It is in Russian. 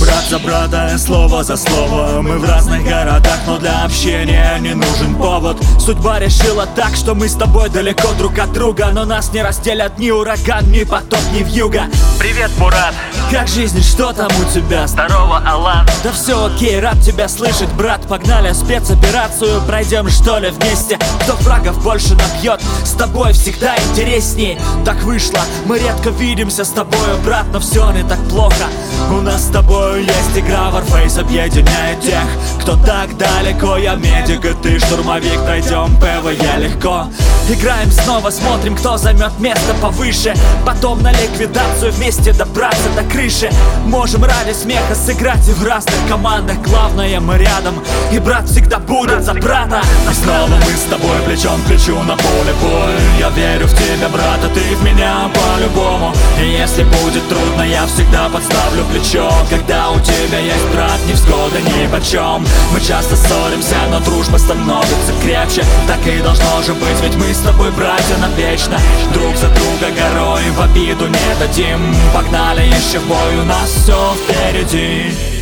Брат за брата, слово за слово. Мы в разных городах, но для общения не нужен повод. Судьба решила так, что мы с тобой далеко друг от друга Но нас не разделят ни ураган, ни потоп, ни вьюга Привет, Мурат! Как жизнь, что там у тебя? Здорово, Алан! Да все окей, рад тебя слышать, брат Погнали спецоперацию, пройдем что ли вместе Кто врагов больше набьет, с тобой всегда интереснее Так вышло, мы редко видимся с тобою, брат Но все не так плохо, у нас с тобой есть игра Warface объединяет тех, кто так далеко? Я медик и ты штурмовик, пройдем PvE легко. Играем снова, смотрим, кто займет место повыше. Потом на ликвидацию вместе добраться до крыши. Можем ради смеха сыграть и в разных командах. Главное мы рядом, и брат всегда будет за брата И снова мы с тобой плечом к плечу на поле боя. Я верю в тебя, брат, а ты в меня по-любому. И если будет трудно, я всегда подставлю плечо. Когда у тебя есть брат, невзгоды ни почем. Мы часто ссоримся, но дружба становится крепче. Так и должно же быть, ведь мы с тобой братья навечно. Друг за друга горой в обиду не дадим. Погнали еще в бой, у нас все впереди